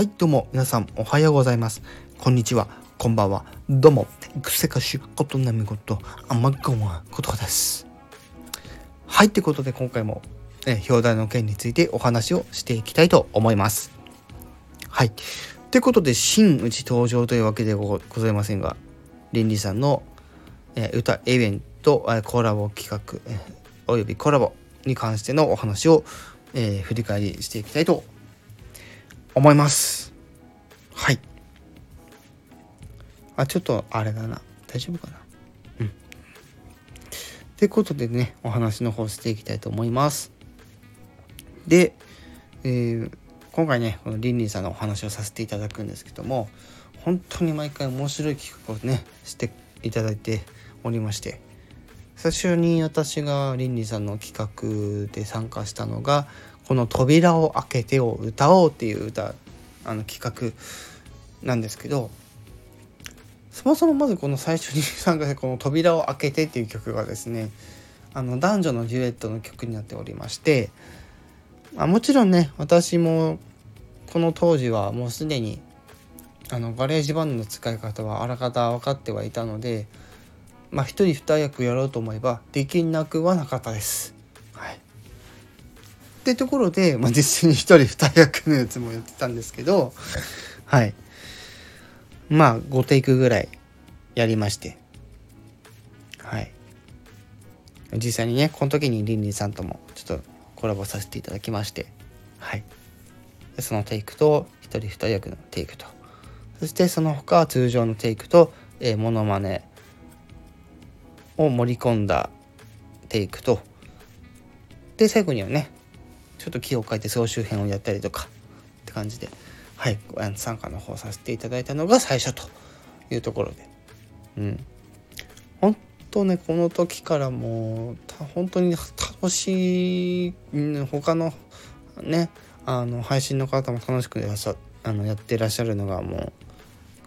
はい、どうも、皆さん、おはようございます。こんにちは、こんばんは。どうも、くせかしことなみこと、あまがわことです。はい、ってことで、今回も、え表題の件についてお話をしていきたいと思います。はい。ってことで、新内登場というわけでございませんが、リンリさんの、え歌イベント、えコラボ企画、えおよびコラボに関してのお話を、えー、振り返りしていきたいと思います。はい。あ、ちょっとあれだな。大丈夫かな？うん。ってことでね、お話の方していきたいと思います。で、えー、今回ね、このリンリンさんのお話をさせていただくんですけども、本当に毎回面白い企画をね、していただいておりまして、最初に私がリンリンさんの企画で参加したのが、この「扉を開けて」を歌おうっていう歌あの企画なんですけどそもそもまずこの最初に参加したこの「扉を開けて」っていう曲がですねあの男女のデュエットの曲になっておりましてあもちろんね私もこの当時はもうすでにあのガレージバンドの使い方はあらかた分かってはいたのでまあ一人二役やろうと思えばできなくはなかったです。ってところで、まあ、実際に1人2役のやつもやってたんですけどはい。まあ5テイクぐらいやりまして。はい。実際にねこの時にリンリンさんともちょっとコラボさせていただきまして。はい。そのテイクと1人2役のテイクと。そしてその他通常のテイクと、えー、モノマネを盛り込んだテイクと。で最後にはねちょっと木を書いて総集編をやったりとかって感じで、はい、参加の方させていただいたのが最初というところで、うん。本当ね、この時からもう、本当に楽しい、他のね、あの、配信の方も楽しくやさあのやってらっしゃるのがもう、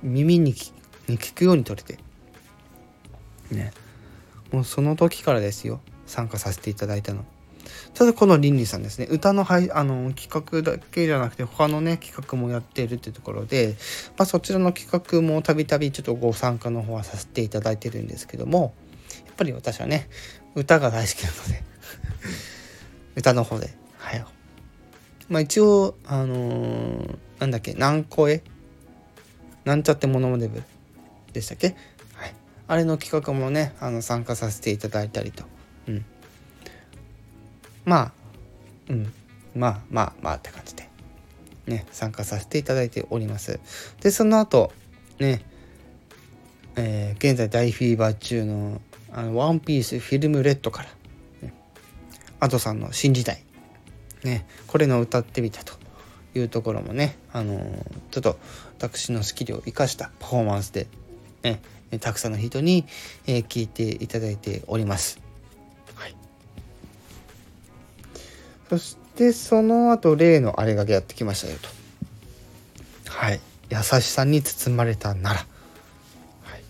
耳に聞くように取れて、ね、もうその時からですよ、参加させていただいたの。ただこの倫理さんですね。歌のはいあの企画だけじゃなくて他のね企画もやってるっていうところで、まあ、そちらの企画もたびたびちょっとご参加の方はさせていただいてるんですけどもやっぱり私はね歌が大好きなので 歌の方ではい。まあ一応あのー、なんだっけ何声？なんちゃってものまね部？でしたっけ？はい。あれの企画もねあの参加させていただいたりと。うん。まあうん。まあまあまあって感じで。ね参加させていただいております。でその後ねえー、現在大フィーバー中の「あのワンピースフィルムレッドから、ね、アドさんの「新時代」ねこれの歌ってみたというところもねあのー、ちょっと私のスキルを生かしたパフォーマンスで、ね、たくさんの人に、えー、聞いていただいております。そしてその後例のあれがやってきましたよと。はい。優しさに包まれたなら。はい、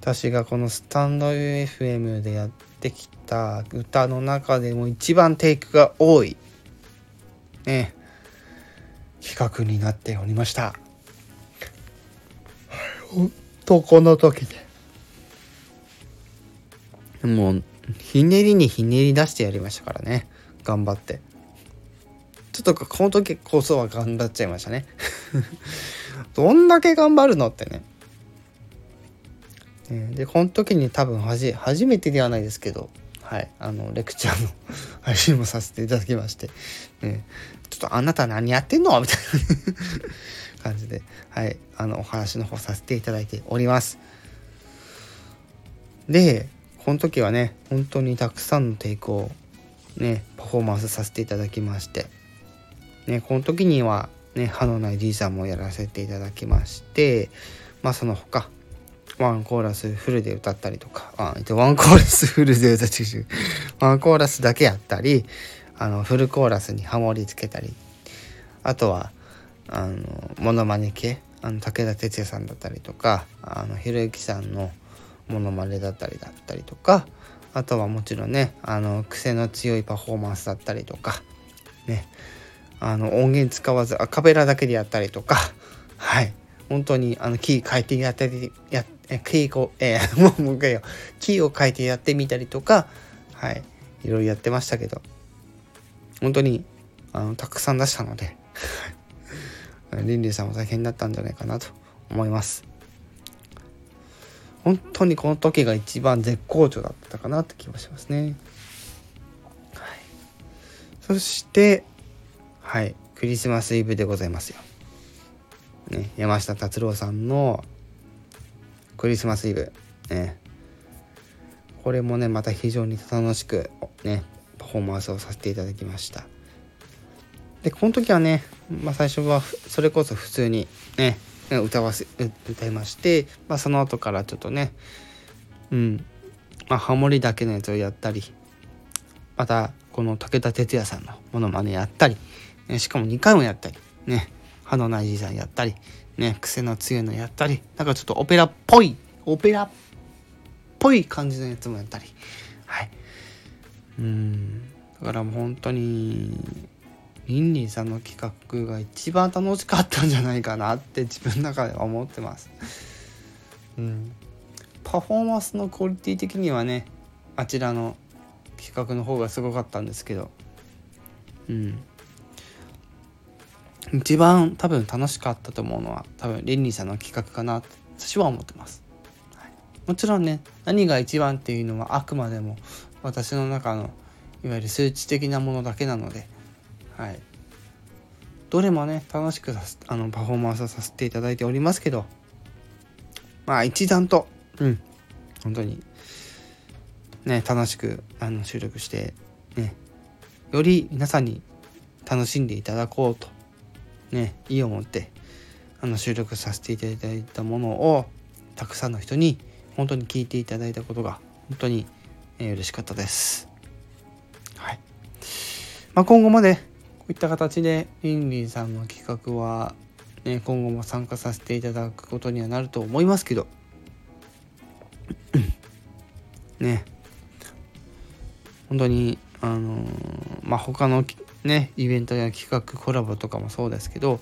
私がこのスタンド UFM でやってきた歌の中でも一番テイクが多い、ね、企画になっておりました。ほんとこの時で。もう、ひねりにひねり出してやりましたからね。頑張って。ちょっとこの時こそは頑張っちゃいましたね。どんだけ頑張るのってね。でこの時に多分はじ初めてではないですけどはいあのレクチャーの 配信もさせていただきまして、ね、ちょっとあなた何やってんのみたいな 感じではいあのお話の方させていただいております。でこの時はね本当にたくさんの抵抗ねパフォーマンスさせていただきましてねこの時にはね歯のない D さんもやらせていただきましてまあその他ワンコーラスフルで歌ったりとかあワンコーラスフルで歌ってるワンコーラスだけやったりあのフルコーラスにハモリつけたりあとはあのモノマネ系あの武田鉄矢さんだったりとかあのひろゆきさんのモノマネだったりだったりとかあとはもちろんねあの癖の強いパフォーマンスだったりとかねあの音源使わずアカペラだけでやったりとか はい。本当にあのキー変えてやったりやキーをえー、も うもう一回よキーを変えてやってみたりとかはい。いろいろやってましたけど。本当にあのたくさん出したので リンリンさんも大変だったんじゃないかなと思います。本当にこの時が一番絶好調だったかなって気もしますね、はい、そしてはい。クリスマスイブでございますよ、ね、山下達郎さんのクリスマスイブ。ね。これもねまた非常に楽しくねパフォーマンスをさせていただきました。でこの時はね、まあ、最初はそれこそ普通にね歌わせ歌いまして、まあ、その後からちょっとねうんまあハモリだけのやつをやったりまたこの武田鉄矢さんのものまねやったり、ね、しかも2回もやったりね歯のないじいさんやったりね癖の強いのやったりなんかちょっとオペラっぽいオペラっぽい感じのやつもやったり。はい。うん。だからもう本当にリンリンさんの企画が一番楽しかったんじゃないかなって自分の中では思ってます。うん、パフォーマンスのクオリティ的にはねあちらの企画の方がすごかったんですけど、うん、一番多分楽しかったと思うのは多分リンリンさんの企画かなって私は思ってます。はい、もちろんね何が一番っていうのはあくまでも私の中のいわゆる数値的なものだけなのではい、どれもね楽しくあのパフォーマンスさせていただいておりますけどまあ一段とうん本当にね楽しくあの収録してねより皆さんに楽しんでいただこうとね意を持ってあの収録させていただいたものをたくさんの人に本当に聞いていただいたことが本当に、えー、嬉しかったです。はい。まあ、今後もねこういった形でリンリンさんの企画は、ね、今後も参加させていただくことにはなると思いますけど。ね。本当にあのー、まあ他のねイベントや企画コラボとかもそうですけど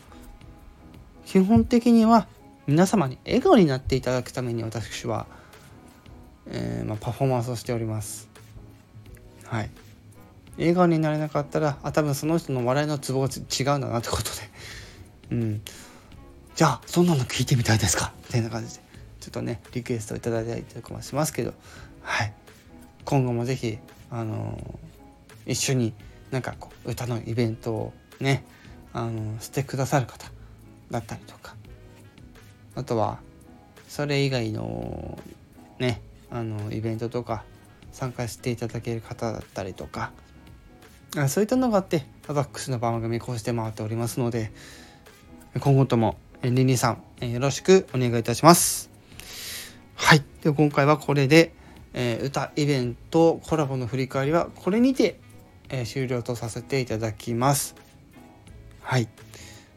基本的には皆様に笑顔になっていただくために私は、えー、まあ、パフォーマンスをしております。はい。笑顔になれなかったらあ多分その人の笑いのツボが違うんだなってことで。うん。じゃあそんなの聞いてみたいですか？みたいな感じで。ちょっとねリクエストいただいたりとかもしますけど。はい。今後も是非あのー、一緒になんかこう歌のイベントをねあのしてくださる方だったりとか。あとはそれ以外のねあのイベントとか参加していただける方だったりとか。そういったのがあってアバックスの番組こうして回っておりますので今後ともリンリンさんよろしくお願いいたします。はい。で今回はこれで、えー、歌イベントコラボの振り返りはこれにて、えー、終了とさせていただきます。はい。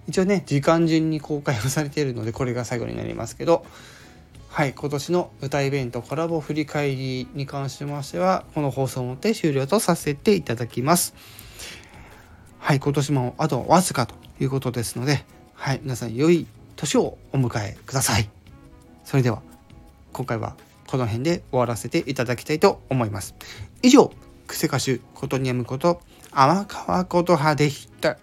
一応ね時間順に公開をされているのでこれが最後になりますけどはい、今年の歌イベントコラボ振り返りに関しましては、この放送をもって終了とさせていただきます。はい、今年もあとわずかということですので、はい、皆さん良い年をお迎えください。それでは、今回はこの辺で終わらせていただきたいと思います。以上、クセ歌手ことにやむこと、天川琴葉でした。